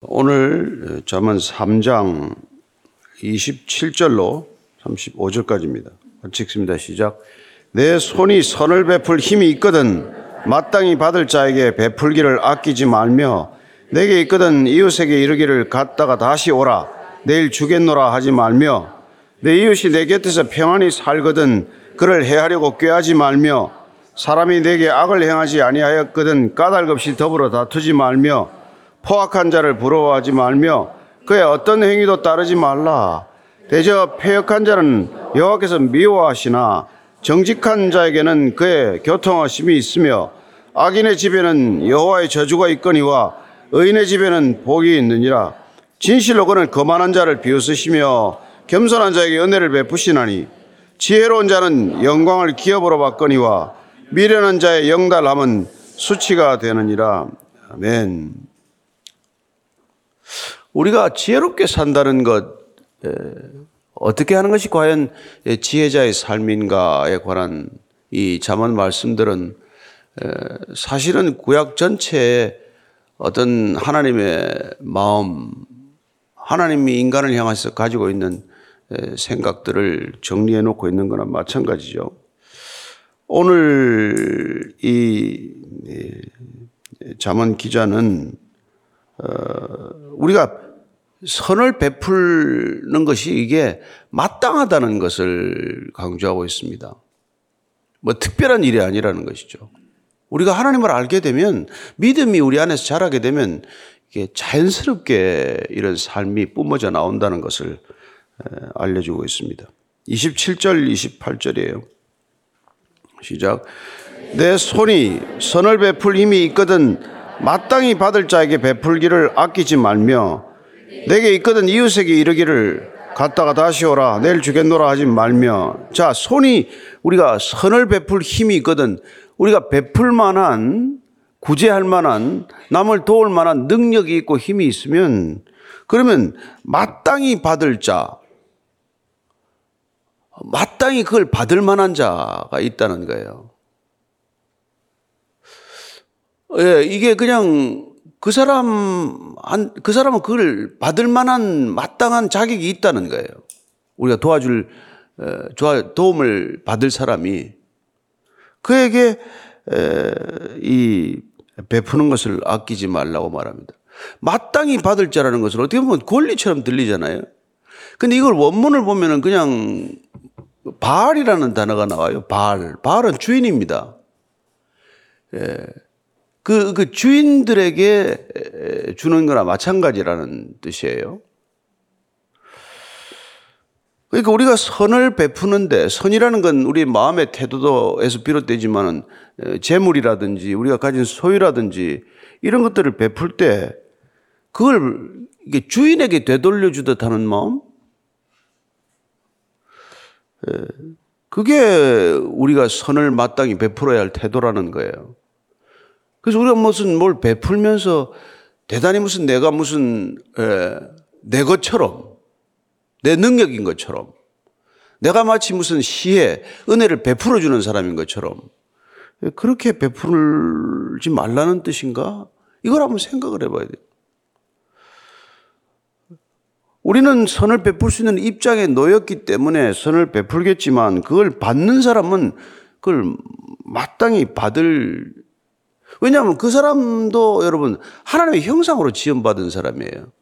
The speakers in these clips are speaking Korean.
오늘 잠언 3장 27절로 35절까지입니다. 같이 읽습니다. 시작. 내 손이 선을 베풀 힘이 있거든 마땅히 받을 자에게 베풀기를 아끼지 말며 내게 있거든 이웃에게 이르기를 갔다가 다시 오라 내일 주겠노라 하지 말며 내 이웃이 내 곁에서 평안히 살거든 그를 해하려고 꾀하지 말며 사람이 내게 악을 행하지 아니하였거든 까닭 없이 더불어 다투지 말며 포악한 자를 부러워하지 말며 그의 어떤 행위도 따르지 말라. 대저 폐역한 자는 여호와께서 미워하시나 정직한 자에게는 그의 교통하심이 있으며 악인의 집에는 여호와의 저주가 있거니와 의인의 집에는 복이 있느니라. 진실로 그는 거만한 자를 비웃으시며 겸손한 자에게 은혜를 베푸시나니 지혜로운 자는 영광을 기업으로 받거니와 미련한 자의 영달함은 수치가 되느니라. 아멘. 우리가 지혜롭게 산다는 것 어떻게 하는 것이 과연 지혜자의 삶인가에 관한 이 잠언 말씀들은 사실은 구약 전체에 어떤 하나님의 마음, 하나님이 인간을 향해서 가지고 있는 생각들을 정리해 놓고 있는 거나 마찬가지죠. 오늘 이 잠언 기자는 어, 우리가 선을 베풀는 것이 이게 마땅하다는 것을 강조하고 있습니다. 뭐 특별한 일이 아니라는 것이죠. 우리가 하나님을 알게 되면 믿음이 우리 안에서 자라게 되면 이게 자연스럽게 이런 삶이 뿜어져 나온다는 것을 알려주고 있습니다. 27절, 28절이에요. 시작. 내 손이 선을 베풀 힘이 있거든 마땅히 받을 자에게 베풀기를 아끼지 말며 내게 있거든 이웃에게 이르기를 갔다가 다시 오라 내일 주겠노라 하지 말며 자 손이 우리가 선을 베풀 힘이 있거든 우리가 베풀 만한 구제할 만한 남을 도울 만한 능력이 있고 힘이 있으면 그러면 마땅히 받을 자 마땅히 그걸 받을 만한 자가 있다는 거예요. 예, 이게 그냥 그 사람, 한, 그 사람은 그걸 받을 만한 마땅한 자격이 있다는 거예요. 우리가 도와줄, 도움을 받을 사람이 그에게 이 베푸는 것을 아끼지 말라고 말합니다. 마땅히 받을 자라는 것을 어떻게 보면 권리처럼 들리잖아요. 근데 이걸 원문을 보면은 그냥 바알이라는 단어가 나와요. 바알. 바알은 주인입니다. 예. 그, 그 주인들에게 주는 거나 마찬가지라는 뜻이에요. 그러니까 우리가 선을 베푸는데 선이라는 건 우리 마음의 태도도에서 비롯되지만은 재물이라든지 우리가 가진 소유라든지 이런 것들을 베풀 때 그걸 이게 주인에게 되돌려 주듯 하는 마음 그게 우리가 선을 마땅히 베풀어야 할 태도라는 거예요. 그래서 우리가 무슨 뭘 베풀면서 대단히 무슨 내가 무슨 에, 내 것처럼 내 능력인 것처럼 내가 마치 무슨 시에 은혜를 베풀어 주는 사람인 것처럼 그렇게 베풀지 말라는 뜻인가? 이걸 한번 생각을 해봐야 돼요. 우리는 선을 베풀 수 있는 입장에 놓였기 때문에 선을 베풀겠지만 그걸 받는 사람은 그걸 마땅히 받을 왜냐하면 그 사람도 여러분 하나님의 형상으로 지음받은 사람이에요.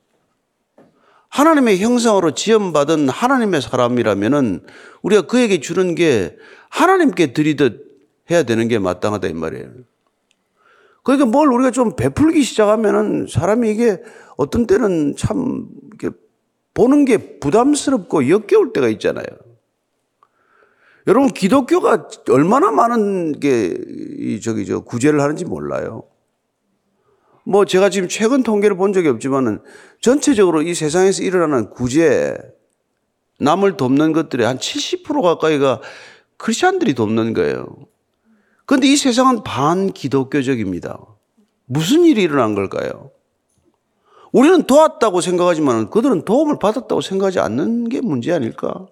하나님의 형상으로 지음받은 하나님의 사람이라면은 우리가 그에게 주는 게 하나님께 드리듯 해야 되는 게 마땅하다 이 말이에요. 그러니까 뭘 우리가 좀 베풀기 시작하면은 사람이 이게 어떤 때는 참 보는 게 부담스럽고 역겨울 때가 있잖아요. 여러분 기독교가 얼마나 많은 게 저기 저 구제를 하는지 몰라요. 뭐 제가 지금 최근 통계를 본 적이 없지만은 전체적으로 이 세상에서 일어나는 구제 남을 돕는 것들의 한 70% 가까이가 크리스천들이 돕는 거예요. 그런데 이 세상은 반기독교적입니다. 무슨 일이 일어난 걸까요? 우리는 도왔다고 생각하지만 그들은 도움을 받았다고 생각하지 않는 게 문제 아닐까?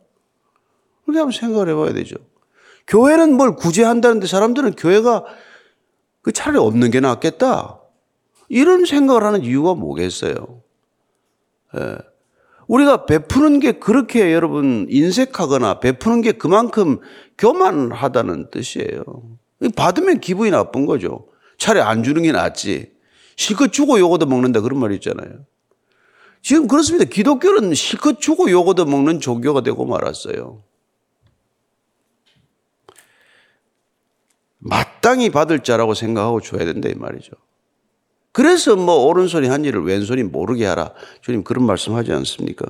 그렇게 한번 생각을 해봐야 되죠. 교회는 뭘 구제한다는데 사람들은 교회가 그 차라리 없는 게 낫겠다. 이런 생각을 하는 이유가 뭐겠어요? 예. 우리가 베푸는 게 그렇게 여러분 인색하거나 베푸는 게 그만큼 교만하다는 뜻이에요. 받으면 기분이 나쁜 거죠. 차라리 안 주는 게 낫지. 실컷 주고 요거도 먹는다 그런 말이 있잖아요. 지금 그렇습니다. 기독교는 실컷 주고 요거도 먹는 종교가 되고 말았어요. 마땅히 받을 자라고 생각하고 줘야 된다 이 말이죠. 그래서 뭐 오른손이 한 일을 왼손이 모르게 하라. 주님 그런 말씀하지 않습니까?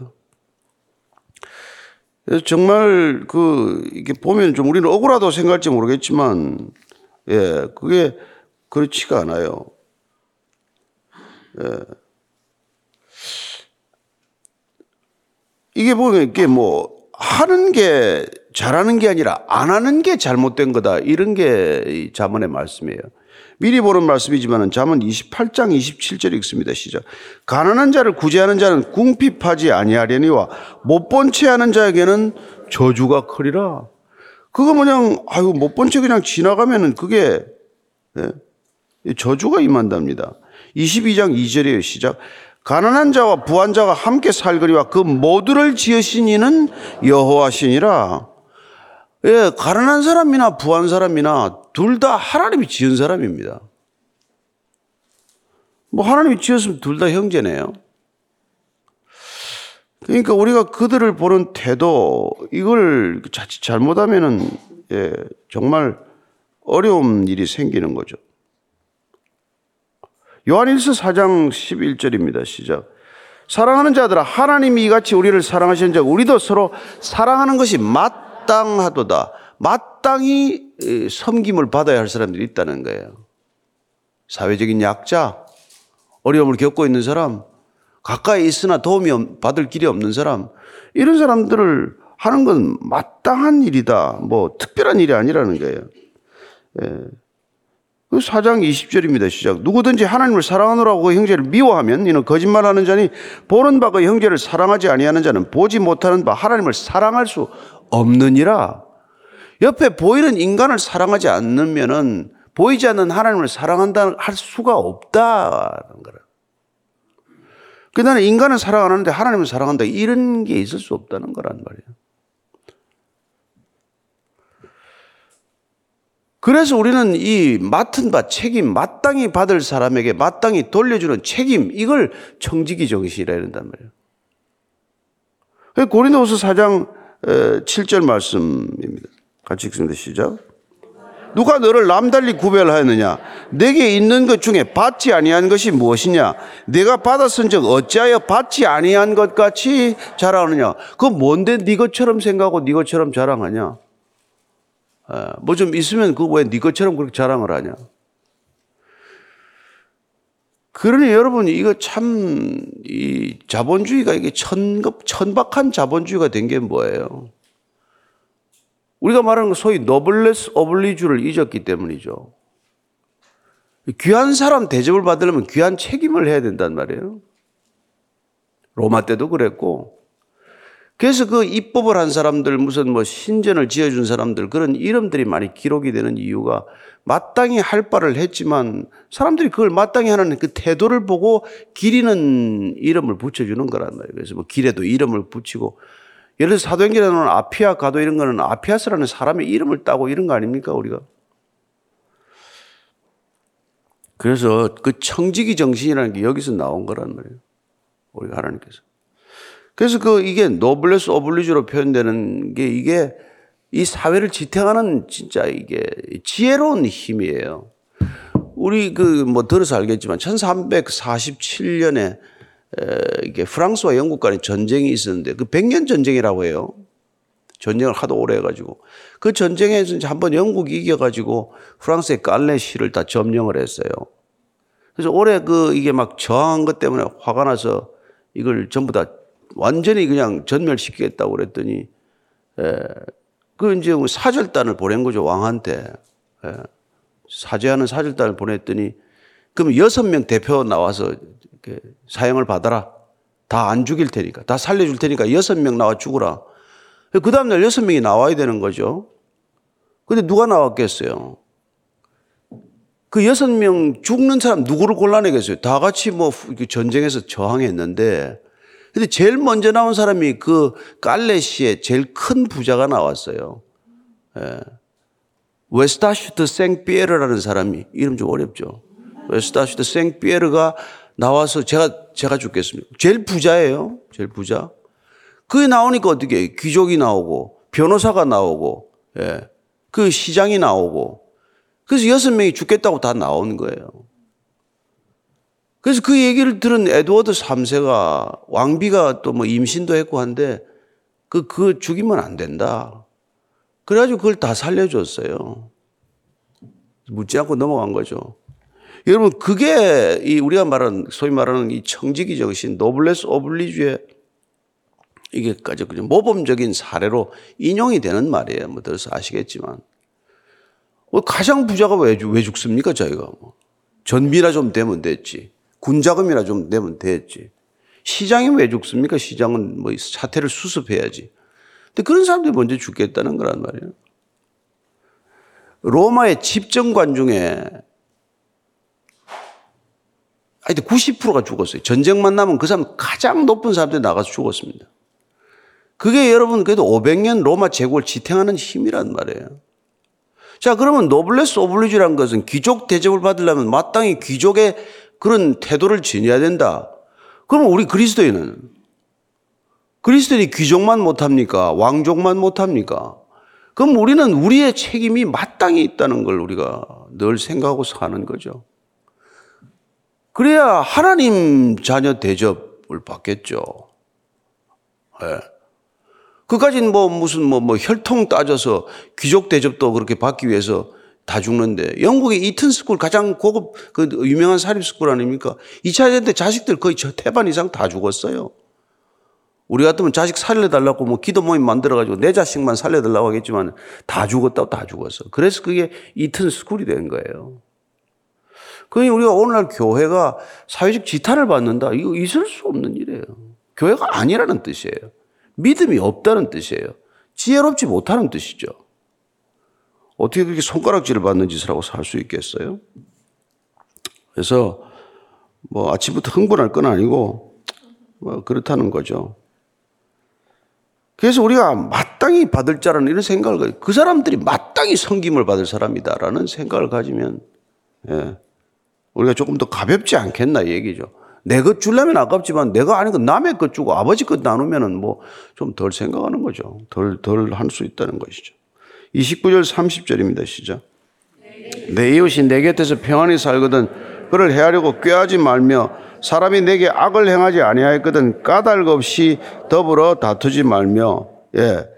정말 그 이게 보면 좀 우리는 억울하다고 생각할지 모르겠지만 예 그게 그렇지가 않아요. 예. 이게 보면 이게 뭐 하는 게 잘하는 게 아니라 안 하는 게 잘못된 거다. 이런 게 자문의 말씀이에요. 미리 보는 말씀이지만 자문 28장 27절 읽습니다. 시작. 가난한 자를 구제하는 자는 궁핍하지 아니하려니와 못 본 채 하는 자에게는 저주가 크리라. 그거 뭐냥 아유 못 본 채 그냥 지나가면은 그게 네? 저주가 임한답니다. 22장 2절이에요. 시작. 가난한 자와 부한 자가 함께 살거리와 그 모두를 지으신 이는 여호와시니라. 예, 가난한 사람이나 부한 사람이나 둘 다 하나님이 지은 사람입니다. 뭐 하나님이 지었으면 둘 다 형제네요. 그러니까 우리가 그들을 보는 태도 이걸 자칫 잘못하면은 예, 정말 어려운 일이 생기는 거죠. 요한일서 4장 11절입니다. 시작. 사랑하는 자들아 하나님이 이같이 우리를 사랑하시는 자 우리도 서로 사랑하는 것이 마땅하도다. 마땅히 섬김을 받아야 할 사람들이 있다는 거예요. 사회적인 약자, 어려움을 겪고 있는 사람, 가까이 있으나 도움이 받을 길이 없는 사람, 이런 사람들을 하는 건 마땅한 일이다. 뭐 특별한 일이 아니라는 거예요. 예. 그 4장 20절입니다. 시작. 누구든지 하나님을 사랑하노라고 그 형제를 미워하면 이는 거짓말하는 자니 보는 바그 형제를 사랑하지 아니하는 자는 보지 못하는 바 하나님을 사랑할 수 없느니라. 옆에 보이는 인간을 사랑하지 않으면은 보이지 않는 하나님을 사랑한다 할 수가 없다는 거라. 그 나는 인간은 사랑하는데 하나님을 사랑한다 이런 게 있을 수 없다는 거란 말이에요. 그래서 우리는 이 맡은 바 책임, 마땅히 받을 사람에게 마땅히 돌려주는 책임, 이걸 청지기 정신이라 이런단 말이에요. 고린도후서 4장 7절 말씀입니다. 같이 읽습니다. 시작. 누가 너를 남달리 구별하였느냐? 내게 있는 것 중에 받지 아니한 것이 무엇이냐? 내가 받았은즉 어찌하여 받지 아니한 것 같이 자랑하느냐? 그 뭔데 네 것처럼 생각하고 네 것처럼 자랑하냐? 아, 뭐좀 있으면 그왜네 것처럼 그렇게 자랑을 하냐? 그러니 여러분 이거 참 이 자본주의가 이게 천급 천박한 자본주의가 된 게 뭐예요? 우리가 말하는 소위 노블레스 오블리주를 잊었기 때문이죠. 귀한 사람 대접을 받으려면 귀한 책임을 해야 된단 말이에요. 로마 때도 그랬고 그래서 그 입법을 한 사람들, 무슨 뭐 신전을 지어준 사람들, 그런 이름들이 많이 기록이 되는 이유가 마땅히 할 바를 했지만 사람들이 그걸 마땅히 하는 그 태도를 보고 기리는 이름을 붙여주는 거란 말이에요. 그래서 뭐 길에도 이름을 붙이고 예를 들어 사도행전에 나오는 아피아 가도 이런 거는 아피아스라는 사람의 이름을 따고 이런 거 아닙니까, 우리가? 그래서 그 청지기 정신이라는 게 여기서 나온 거란 말이에요. 우리가 하나님께서. 그래서 그 이게 노블레스 오블리주로 표현되는 게 이게 이 사회를 지탱하는 진짜 이게 지혜로운 힘이에요. 우리 그 뭐 들어서 알겠지만 1347년에 이게 프랑스와 영국 간의 전쟁이 있었는데 그 백년 전쟁이라고 해요. 전쟁을 하도 오래 해가지고 그 전쟁에서 한 번 영국이 이겨가지고 프랑스의 깔레시를 다 점령을 했어요. 그래서 올해 그 이게 막 저항한 것 때문에 화가 나서 이걸 전부 다 완전히 그냥 전멸시키겠다고 그랬더니 에, 그 이제 사절단을 보낸 거죠 왕한테. 에, 사죄하는 사절단을 보냈더니 그럼 여섯 명 대표 나와서 사형을 받아라. 다 안 죽일 테니까 다 살려줄 테니까 여섯 명 나와 죽으라. 그 다음날 여섯 명이 나와야 되는 거죠. 근데 누가 나왔겠어요? 그 여섯 명 죽는 사람 누구를 골라내겠어요? 다 같이 뭐 전쟁에서 저항했는데 근데 제일 먼저 나온 사람이 그 칼레시의 제일 큰 부자가 나왔어요. 예. 외스타슈 드 생피에르라는 사람이 이름 좀 어렵죠. 외스타슈 드 생피에르가 나와서 제가 제가 죽겠습니다. 제일 부자예요. 제일 부자. 그게 나오니까 어떻게? 귀족이 나오고 변호사가 나오고 예. 그 시장이 나오고 그래서 여섯 명이 죽겠다고 다 나오는 거예요. 그래서 그 얘기를 들은 에드워드 3세가 왕비가 또 뭐 임신도 했고 한데 그, 그 죽이면 안 된다. 그래가지고 그걸 다 살려줬어요. 묻지 않고 넘어간 거죠. 여러분, 그게 이 우리가 말하는, 소위 말하는 이 청지기 정신, 노블레스 오블리주의 이게까지 모범적인 사례로 인용이 되는 말이에요. 뭐 들어서 아시겠지만. 뭐 가장 부자가 왜, 왜 죽습니까, 저희가 뭐. 전비나 좀 되면 됐지. 군자금이나 좀 되면 됐지. 시장이 왜 죽습니까? 시장은 뭐 사태를 수습해야지. 근데 그런 사람들이 먼저 죽겠다는 거란 말이에요. 로마의 집정관 중에 하여튼 90%가 죽었어요. 전쟁만 나면 그 사람 가장 높은 사람들이 나가서 죽었습니다. 그게 여러분 그래도 500년 로마 제국을 지탱하는 힘이란 말이에요. 자, 그러면 노블레스 오블리주라는 것은 귀족 대접을 받으려면 마땅히 귀족의 그런 태도를 지녀야 된다. 그러면 우리 그리스도인은 그리스도인이 귀족만 못합니까? 왕족만 못합니까? 그럼 우리는 우리의 책임이 마땅히 있다는 걸 우리가 늘 생각하고 사는 거죠. 그래야 하나님 자녀 대접을 받겠죠. 네. 그까지는 뭐 무슨 뭐, 뭐 혈통 따져서 귀족 대접도 그렇게 받기 위해서 다 죽는데 영국의 이튼 스쿨 가장 고급 그 유명한 사립 school 아닙니까? 2차 대전 때 자식들 거의 저 태반 이상 다 죽었어요. 우리 같으면 자식 살려달라고 뭐 기도 모임 만들어가지고 내 자식만 살려달라고 하겠지만 다 죽었다고 다 죽었어. 그래서 그게 이튼 스쿨이 된 거예요. 그러니 우리가 오늘날 교회가 사회적 지탄을 받는다. 이거 있을 수 없는 일이에요. 교회가 아니라는 뜻이에요. 믿음이 없다는 뜻이에요. 지혜롭지 못하는 뜻이죠. 어떻게 그렇게 손가락질을 받는 짓을 하고 살 수 있겠어요? 그래서 뭐 아침부터 흥분할 건 아니고 뭐 그렇다는 거죠. 그래서 우리가 마땅히 받을 자라는 이런 생각을 그 사람들이 마땅히 섬김을 받을 사람이다라는 생각을 가지면 예, 우리가 조금 더 가볍지 않겠나 이 얘기죠. 내 것 주려면 아깝지만 내가 아닌 것 남의 것 주고 아버지 것 나누면은 뭐 좀 덜 생각하는 거죠. 덜, 덜 할 수 있다는 것이죠. 29절 30절입니다. 시작. 내 이웃이 내 곁에서 평안히 살거든 그를 해하려고 꾀하지 말며 사람이 내게 악을 행하지 아니하였거든 까닭 없이 더불어 다투지 말며 예.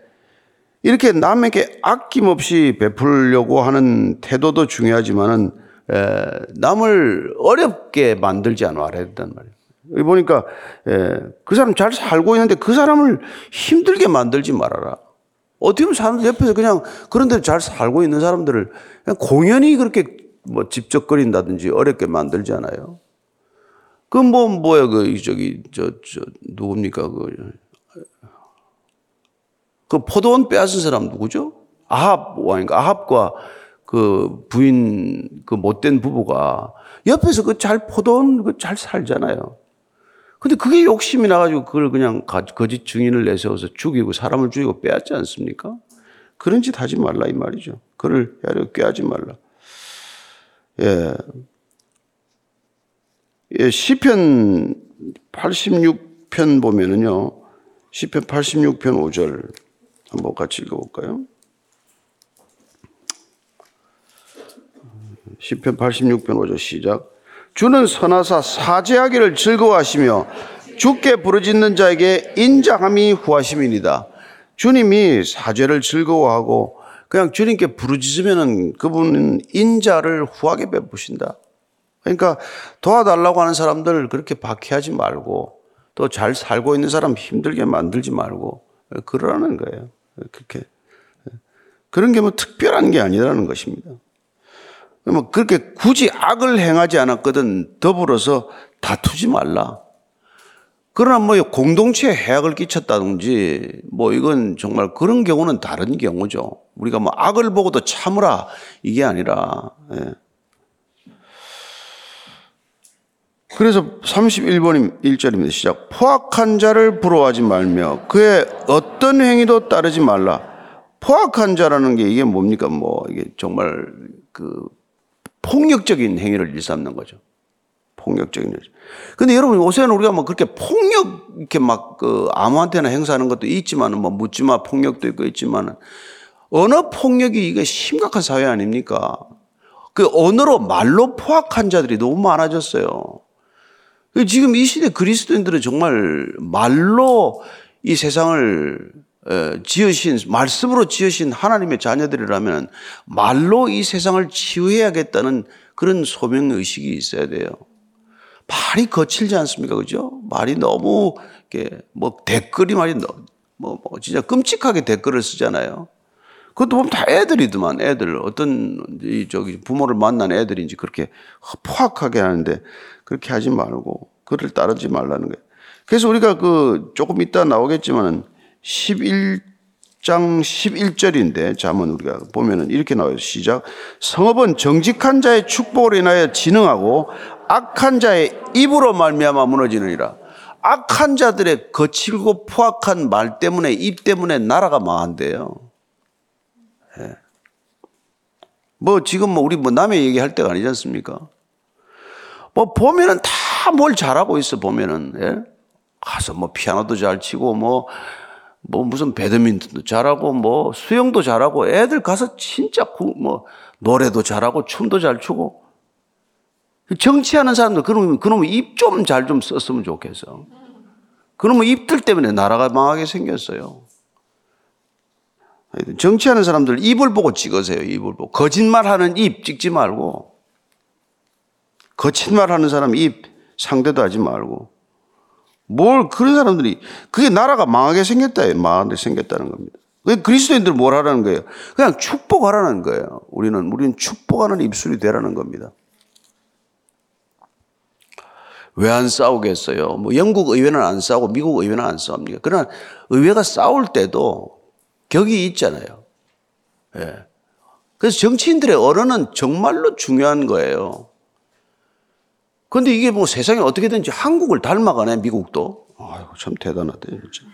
이렇게 남에게 아낌없이 베풀려고 하는 태도도 중요하지만은 에, 남을 어렵게 만들지 않아야 된단 말이에요. 여기 보니까 에, 그 사람 잘 살고 있는데 그 사람을 힘들게 만들지 말아라. 어떻게 보면 사람들 옆에서 그냥 그런 데로 잘 살고 있는 사람들을 그냥 공연히 그렇게 뭐 집적거린다든지 어렵게 만들잖아요. 그 뭐 뭐야 그 저기 저 저 누굽니까 그, 그 포도원 빼앗은 사람 누구죠? 아합 왕인가 아합과 그 부인 그 못된 부부가 옆에서 그 잘 포도원 그 잘 살잖아요. 근데 그게 욕심이 나가지고 그걸 그냥 거짓 증인을 내세워서 죽이고 사람을 죽이고 빼앗지 않습니까? 그런 짓 하지 말라 이 말이죠. 그를 야려 꾀하지 말라. 예. 예, 시편 86편 보면은요. 시편 86편 5절 한번 같이 읽어 볼까요? 시편 86편 5절 시작. 주는 선하사 사죄하기를 즐거워하시며 주께 부르짖는 자에게 인자함이 후하심이니다. 주님이 사죄를 즐거워하고 그냥 주님께 부르짖으면은 그분은 인자를 후하게 베푸신다. 그러니까 도와달라고 하는 사람들 그렇게 박해하지 말고 또 잘 살고 있는 사람 힘들게 만들지 말고 그러라는 거예요. 그렇게 그런 게 뭐 특별한 게 아니라는 것입니다. 뭐 그렇게 굳이 악을 행하지 않았거든 더불어서 다투지 말라. 그러나 뭐 공동체에 해악을 끼쳤다든지 뭐 이건 정말 그런 경우는 다른 경우죠. 우리가 뭐 악을 보고도 참으라 이게 아니라 예. 그래서 31번 1절입니다. 시작. 포악한 자를 부러워하지 말며 그의 어떤 행위도 따르지 말라. 포악한 자라는 게 이게 뭡니까? 뭐 이게 정말 그 폭력적인 행위를 일삼는 거죠. 폭력적인 일. 근데 여러분 요새는 우리가 뭐 그렇게 폭력 이렇게 막 그 아무한테나 행사하는 것도 있지만은 뭐 묻지마 폭력도 있고 있지만은 언어 폭력이 이게 심각한 사회 아닙니까? 그 언어로 말로 포악한 자들이 너무 많아졌어요. 그 지금 이 시대 그리스도인들은 정말 말로 이 세상을 에, 지으신 말씀으로 지으신 하나님의 자녀들이라면 말로 이 세상을 치유해야겠다는 그런 소명 의식이 있어야 돼요. 말이 거칠지 않습니까? 그죠? 말이 너무 이렇게 뭐 댓글이 말이 너- 뭐, 뭐 진짜 끔찍하게 댓글을 쓰잖아요. 그것도 보면 다 애들이더만 애들 어떤 이 저기 부모를 만난 애들인지 그렇게 포악하게 하는데 그렇게 하지 말고 그를 따르지 말라는 거예요. 그래서 우리가 그 조금 이따 나오겠지만은 11장 11절인데 자문 우리가 보면은 이렇게 나와요. 시작. 성읍은 정직한 자의 축복으로 인하여 진흥하고 악한 자의 입으로 말미암아 무너지느니라. 악한 자들의 거칠고 포악한 말 때문에 입 때문에 나라가 망한대요. 뭐 지금 뭐 우리 뭐 남의 얘기할 때가 아니지 않습니까? 뭐 보면은 다 뭘 잘하고 있어 보면은 예? 가서 뭐 피아노도 잘 치고 뭐 뭐 무슨 배드민턴도 잘하고 뭐 수영도 잘하고 애들 가서 진짜 구- 뭐 노래도 잘하고 춤도 잘 추고 정치하는 사람들 그놈 그놈 입 좀 잘 좀 썼으면 좋겠어. 그놈의 입들 때문에 나라가 망하게 생겼어요. 정치하는 사람들 입을 보고 찍으세요. 입을 보고 거짓말하는 입 찍지 말고 거짓말하는 사람 입 상대도 하지 말고 뭘 그런 사람들이 그게 나라가 망하게 생겼다 망하게 생겼다는 겁니다. 그 그리스도인들 뭘 하라는 거예요? 그냥 축복하라는 거예요. 우리는 우리는 축복하는 입술이 되라는 겁니다. 왜 안 싸우겠어요? 뭐 영국 의회는 안 싸우고 미국 의회는 안 싸웁니까? 그러나 의회가 싸울 때도 격이 있잖아요. 예. 그래서 정치인들의 언어는 정말로 중요한 거예요. 그런데 이게 뭐 세상에 어떻게든지 한국을 닮아가네, 미국도. 아이고, 참 대단하다, 진짜.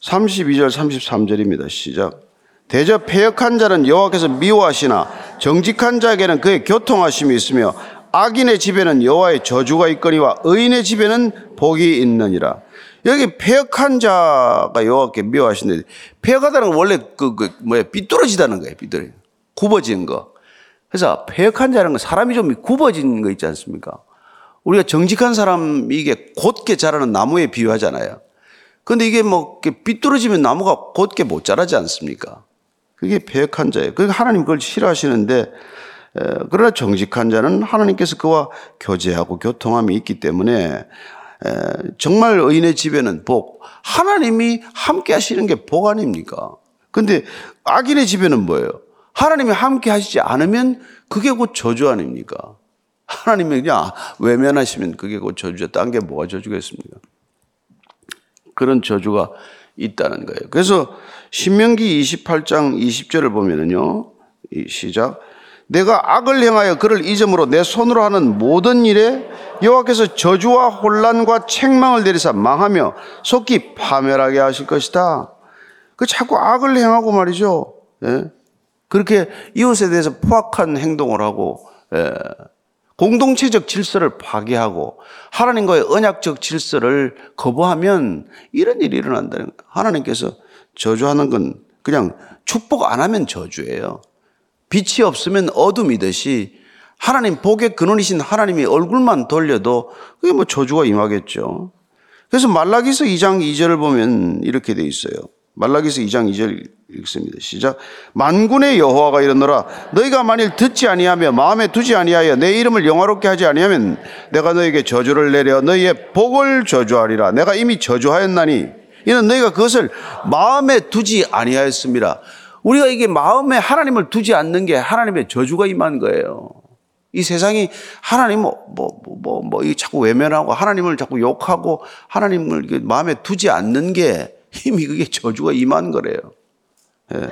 32절, 33절입니다. 시작. 대저 폐역한 자는 여호와께서 미워하시나 정직한 자에게는 그의 교통하심이 있으며 악인의 집에는 여호와의 저주가 있거니와 의인의 집에는 복이 있느니라. 여기 폐역한 자가 여호와께 미워하시는데 폐역하다는 건 원래 그, 그 뭐야 삐뚤어지다는 거예요. 삐뚤어 굽어진 거. 그래서 폐역한 자는 건 사람이 좀 굽어진 거 있지 않습니까? 우리가 정직한 사람 이게 곧게 자라는 나무에 비유하잖아요. 근데 이게 뭐 삐뚤어지면 나무가 곧게 못 자라지 않습니까? 그게 폐역한 자예요. 그러니까 하나님 그걸 싫어하시는데 에, 그러나 정직한 자는 하나님께서 그와 교제하고 교통함이 있기 때문에 에, 정말 의인의 집에는 복, 하나님이 함께 하시는 게 복 아닙니까? 근데 악인의 집에는 뭐예요? 하나님이 함께 하시지 않으면 그게 곧 저주 아닙니까? 하나님이 그냥 외면하시면 그게 곧 저주죠. 딴게 뭐가 저주겠습니까? 그런 저주가 있다는 거예요. 그래서 신명기 28장 20절을 보면은요. 이 시작. 내가 악을 행하여 그를 잊음으로 내 손으로 하는 모든 일에 여호와께서 저주와 혼란과 책망을 내리사 망하며 속히 파멸하게 하실 것이다. 그 자꾸 악을 행하고 말이죠. 예? 그렇게 이웃에 대해서 포악한 행동을 하고 예. 공동체적 질서를 파괴하고 하나님과의 언약적 질서를 거부하면 이런 일이 일어난다는 거예요. 하나님께서 저주하는 건 그냥 축복 안 하면 저주예요. 빛이 없으면 어둠이듯이 하나님 복의 근원이신 하나님이 얼굴만 돌려도 그게 뭐 저주가 임하겠죠. 그래서 말라기서 2장 2절을 보면 이렇게 돼 있어요. 말라기서 2장 2절 읽습니다. 시작. 만군의 여호와가 이르노라 너희가 만일 듣지 아니하며 마음에 두지 아니하여 내 이름을 영화롭게 하지 아니하면 내가 너에게 저주를 내려 너희의 복을 저주하리라. 내가 이미 저주하였나니 이는 너희가 그것을 마음에 두지 아니하였습니다. 우리가 이게 마음에 하나님을 두지 않는 게 하나님의 저주가 임한 거예요. 이 세상이 하나님 뭐, 뭐, 뭐, 뭐, 뭐, 이 자꾸 외면하고 하나님을 자꾸 욕하고 하나님을 마음에 두지 않는 게 이미 그게 저주가 임한 거래요. 예.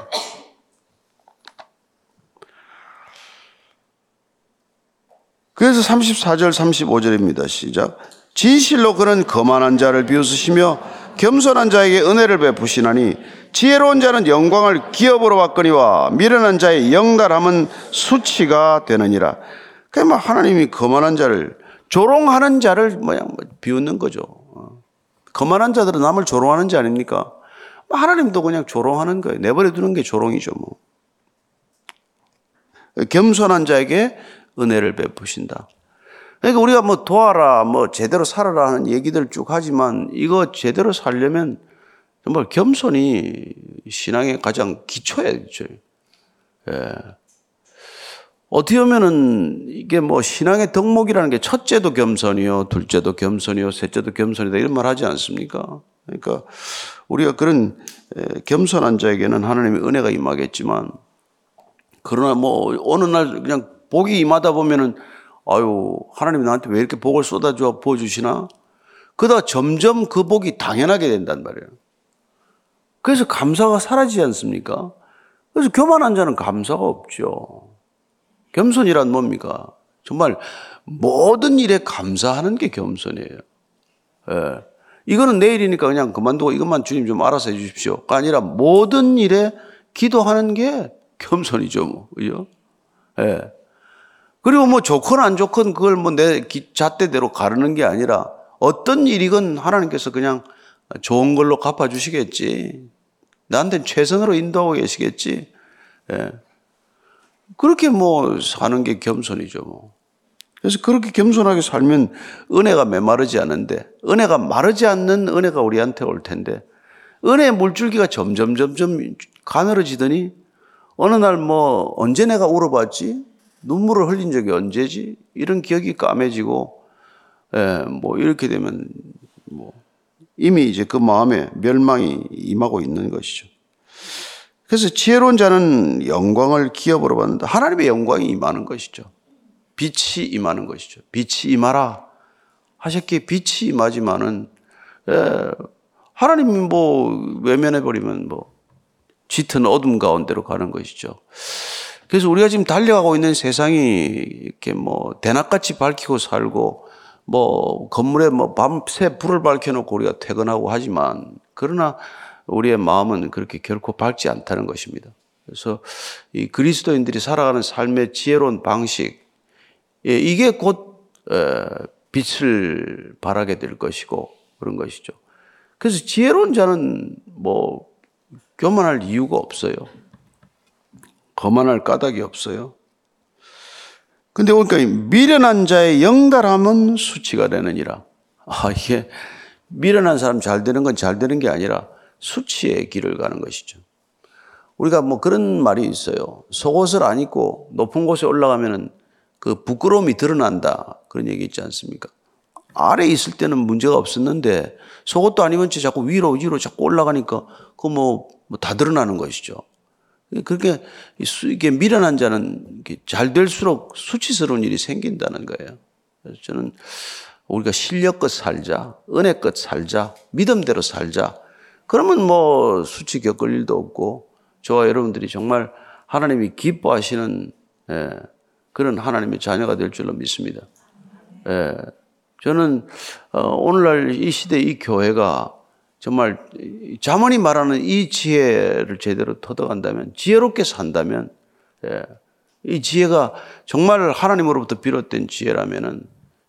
그래서 34절 35절입니다. 시작. 진실로 그는 거만한 자를 비웃으시며 겸손한 자에게 은혜를 베푸시나니 지혜로운 자는 영광을 기업으로 받거니와 미련한 자의 영달함은 수치가 되느니라. 그뭐 하나님이 거만한 자를 조롱하는 자를 뭐야 뭐 비웃는 거죠. 어. 거만한 자들은 남을 조롱하는 자 아닙니까? 뭐 하나님도 그냥 조롱하는 거예요. 내버려 두는 게 조롱이죠, 뭐. 겸손한 자에게 은혜를 베푸신다. 그러니까 우리가 뭐 도와라, 뭐 제대로 살아라 하는 얘기들 쭉 하지만 이거 제대로 살려면 정말 겸손이 신앙의 가장 기초예요. 기초. 예. 어떻게 보면은 이게 뭐 신앙의 덕목이라는 게 첫째도 겸손이요, 둘째도 겸손이요, 셋째도 겸손이다 이런 말 하지 않습니까? 그러니까 우리가 그런 에, 겸손한 자에게는 하나님의 은혜가 임하겠지만 그러나 뭐 어느 날 그냥 복이 임하다 보면은 아유 하나님이 나한테 왜 이렇게 복을 쏟아줘 부어주시나? 그러다 점점 그 복이 당연하게 된단 말이에요. 그래서 감사가 사라지지 않습니까? 그래서 교만한 자는 감사가 없죠. 겸손이란 뭡니까? 정말 모든 일에 감사하는 게 겸손이에요. 예. 이거는 내일이니까 그냥 그만두고 이것만 주님 좀 알아서 해 주십시오가 아니라 모든 일에 기도하는 게 겸손이죠, 뭐. 그죠? 예. 그리고 뭐 좋건 안 좋건 그걸 뭐 내 잣대대로 가르는 게 아니라 어떤 일이건 하나님께서 그냥 좋은 걸로 갚아주시겠지. 나한테는 최선으로 인도하고 계시겠지. 예. 그렇게 뭐 사는 게 겸손이죠, 뭐. 그래서 그렇게 겸손하게 살면 은혜가 메마르지 않은데, 은혜가 마르지 않는 은혜가 우리한테 올 텐데, 은혜의 물줄기가 점점 점점 가늘어지더니, 어느 날 뭐, 언제 내가 울어봤지? 눈물을 흘린 적이 언제지? 이런 기억이 까매지고, 예, 뭐, 이렇게 되면, 뭐, 이미 이제 그 마음에 멸망이 임하고 있는 것이죠. 그래서 지혜로운 자는 영광을 기업으로 받는다. 하나님의 영광이 임하는 것이죠. 빛이 임하는 것이죠. 빛이 임하라 하셨기에 빛이 임하지만은 예, 하나님이 뭐 외면해 버리면 뭐 짙은 어둠 가운데로 가는 것이죠. 그래서 우리가 지금 달려가고 있는 세상이 이렇게 뭐 대낮같이 밝히고 살고 뭐 건물에 뭐 밤새 불을 밝혀놓고 우리가 퇴근하고 하지만 그러나 우리의 마음은 그렇게 결코 밝지 않다는 것입니다. 그래서 이 그리스도인들이 살아가는 삶의 지혜로운 방식, 예, 이게 곧 빛을 발하게 될 것이고 그런 것이죠. 그래서 지혜로운 자는 뭐 교만할 이유가 없어요. 거만할 까닭이 없어요. 근데 보니까 미련한 자의 영달함은 수치가 되느니라. 아, 이게 미련한 사람 잘 되는 건 잘 되는 게 아니라 수치의 길을 가는 것이죠. 우리가 뭐 그런 말이 있어요. 속옷을 안 입고 높은 곳에 올라가면은 그 부끄러움이 드러난다. 그런 얘기 있지 않습니까? 아래에 있을 때는 문제가 없었는데 속옷도 안 입은 채 자꾸 위로 위로 자꾸 올라가니까 그 뭐 다 드러나는 것이죠. 그렇게 이게 미련한 자는 잘 될수록 수치스러운 일이 생긴다는 거예요. 그래서 저는 우리가 실력껏 살자, 은혜껏 살자, 믿음대로 살자. 그러면 뭐 수치 겪을 일도 없고 저와 여러분들이 정말 하나님이 기뻐하시는 예, 그런 하나님의 자녀가 될 줄로 믿습니다. 예, 저는 어, 오늘날 이 시대 이 교회가 정말 자문이 말하는 이 지혜를 제대로 터득한다면 지혜롭게 산다면 예, 이 지혜가 정말 하나님으로부터 비롯된 지혜라면은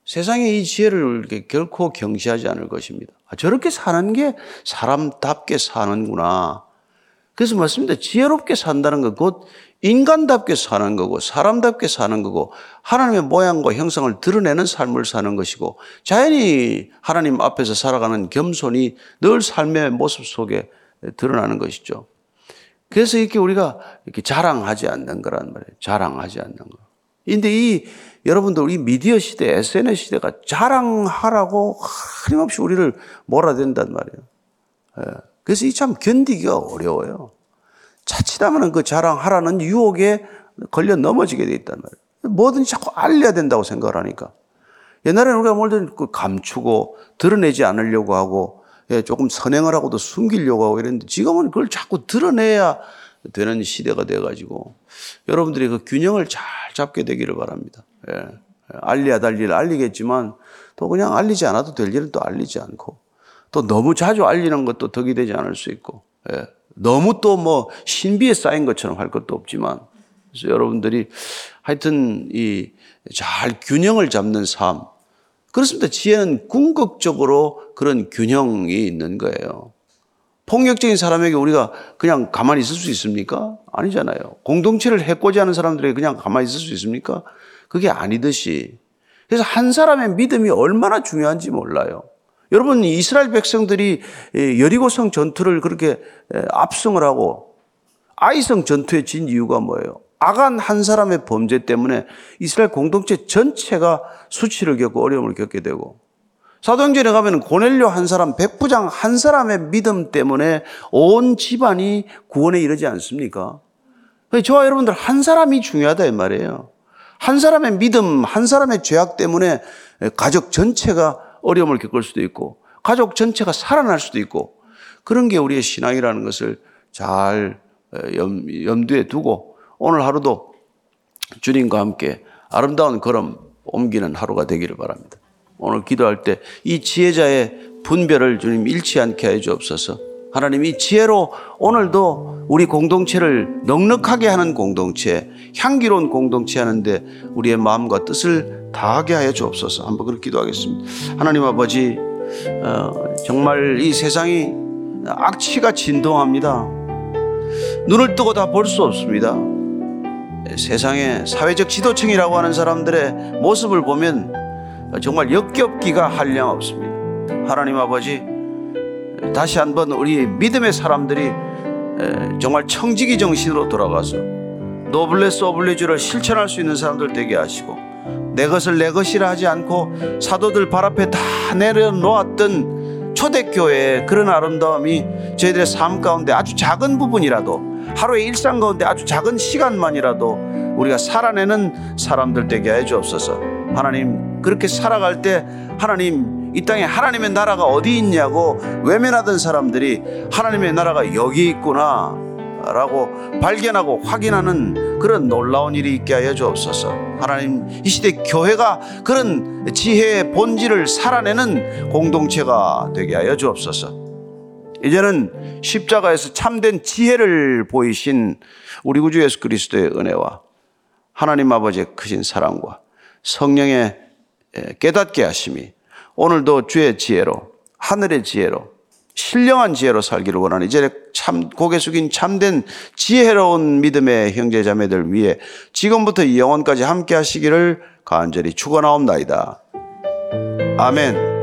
세상에 이 지혜를 이렇게 결코 경시하지 않을 것입니다. 아, 저렇게 사는 게 사람답게 사는구나. 그래서 맞습니다. 지혜롭게 산다는 것, 곧 인간답게 사는 거고, 사람답게 사는 거고, 하나님의 모양과 형상을 드러내는 삶을 사는 것이고, 자연히 하나님 앞에서 살아가는 겸손이 늘 삶의 모습 속에 드러나는 것이죠. 그래서 이렇게 우리가 이렇게 자랑하지 않는 거란 말이에요. 자랑하지 않는 거. 근데 이 여러분들 이 미디어 시대, SNS 시대가 자랑하라고 끊임없이 우리를 몰아댄단 말이에요. 예. 그래서 이 참 견디기가 어려워요. 자칫하면 그 자랑하라는 유혹에 걸려 넘어지게 돼 있단 말이에요. 뭐든지 자꾸 알려야 된다고 생각을 하니까. 옛날에는 우리가 뭐든 그 감추고 드러내지 않으려고 하고 예, 조금 선행을 하고도 숨기려고 하고 이랬는데 지금은 그걸 자꾸 드러내야 되는 시대가 돼가지고 여러분들이 그 균형을 잘 잡게 되기를 바랍니다. 예. 알려야 될 일을 알리겠지만 또 그냥 알리지 않아도 될 일은 또 알리지 않고 또 너무 자주 알리는 것도 덕이 되지 않을 수 있고 예. 너무 또 뭐 신비에 쌓인 것처럼 할 것도 없지만 그래서 여러분들이 하여튼 이 잘 균형을 잡는 삶 그렇습니다. 지혜는 궁극적으로 그런 균형이 있는 거예요. 폭력적인 사람에게 우리가 그냥 가만히 있을 수 있습니까? 아니잖아요. 공동체를 해코지 하는 사람들에게 그냥 가만히 있을 수 있습니까? 그게 아니듯이. 그래서 한 사람의 믿음이 얼마나 중요한지 몰라요. 여러분, 이스라엘 백성들이 여리고성 전투를 그렇게 압승을 하고 아이성 전투에 진 이유가 뭐예요? 아간 한 사람의 범죄 때문에 이스라엘 공동체 전체가 수치를 겪고 어려움을 겪게 되고 사도행전에 가면 고넬료 한 사람, 백부장 한 사람의 믿음 때문에 온 집안이 구원에 이르지 않습니까? 저와 여러분들 한 사람이 중요하다 이 말이에요. 한 사람의 믿음, 한 사람의 죄악 때문에 가족 전체가 어려움을 겪을 수도 있고 가족 전체가 살아날 수도 있고 그런 게 우리의 신앙이라는 것을 잘 염, 염두에 두고 오늘 하루도 주님과 함께 아름다운 걸음 옮기는 하루가 되기를 바랍니다. 오늘 기도할 때 이 지혜자의 분별을 주님 잃지 않게 해 주옵소서. 하나님 이 지혜로 오늘도 우리 공동체를 넉넉하게 하는 공동체, 향기로운 공동체 하는데 우리의 마음과 뜻을 다하게 하여 주옵소서. 한번 그렇게 기도하겠습니다. 하나님 아버지, 어, 정말 이 세상이 악취가 진동합니다. 눈을 뜨고 다 볼 수 없습니다. 세상에 사회적 지도층이라고 하는 사람들의 모습을 보면 정말 역겹기가 한량 없습니다. 하나님 아버지, 다시 한번 우리 믿음의 사람들이 정말 청지기 정신으로 돌아가서 노블레스 오블리주를 실천할 수 있는 사람들 되게 하시고 내 것을 내 것이라 하지 않고 사도들 발 앞에 다 내려놓았던 초대교회의 그런 아름다움이 저희들의 삶 가운데 아주 작은 부분이라도 하루의 일상 가운데 아주 작은 시간만이라도 우리가 살아내는 사람들 되게 해 주옵소서. 하나님 그렇게 살아갈 때 하나님 이 땅에 하나님의 나라가 어디 있냐고 외면하던 사람들이 하나님의 나라가 여기 있구나 라고 발견하고 확인하는 그런 놀라운 일이 있게 하여 주옵소서. 하나님 이 시대 교회가 그런 지혜의 본질을 살아내는 공동체가 되게 하여 주옵소서. 이제는 십자가에서 참된 지혜를 보이신 우리 구주 예수 그리스도의 은혜와 하나님 아버지의 크신 사랑과 성령의 깨닫게 하심이 오늘도 주의 지혜로 하늘의 지혜로 신령한 지혜로 살기를 원하는 이제 참 고개 숙인 참된 지혜로운 믿음의 형제 자매들 위해 지금부터 이 영원까지 함께 하시기를 간절히 축원하옵나이다. 아멘.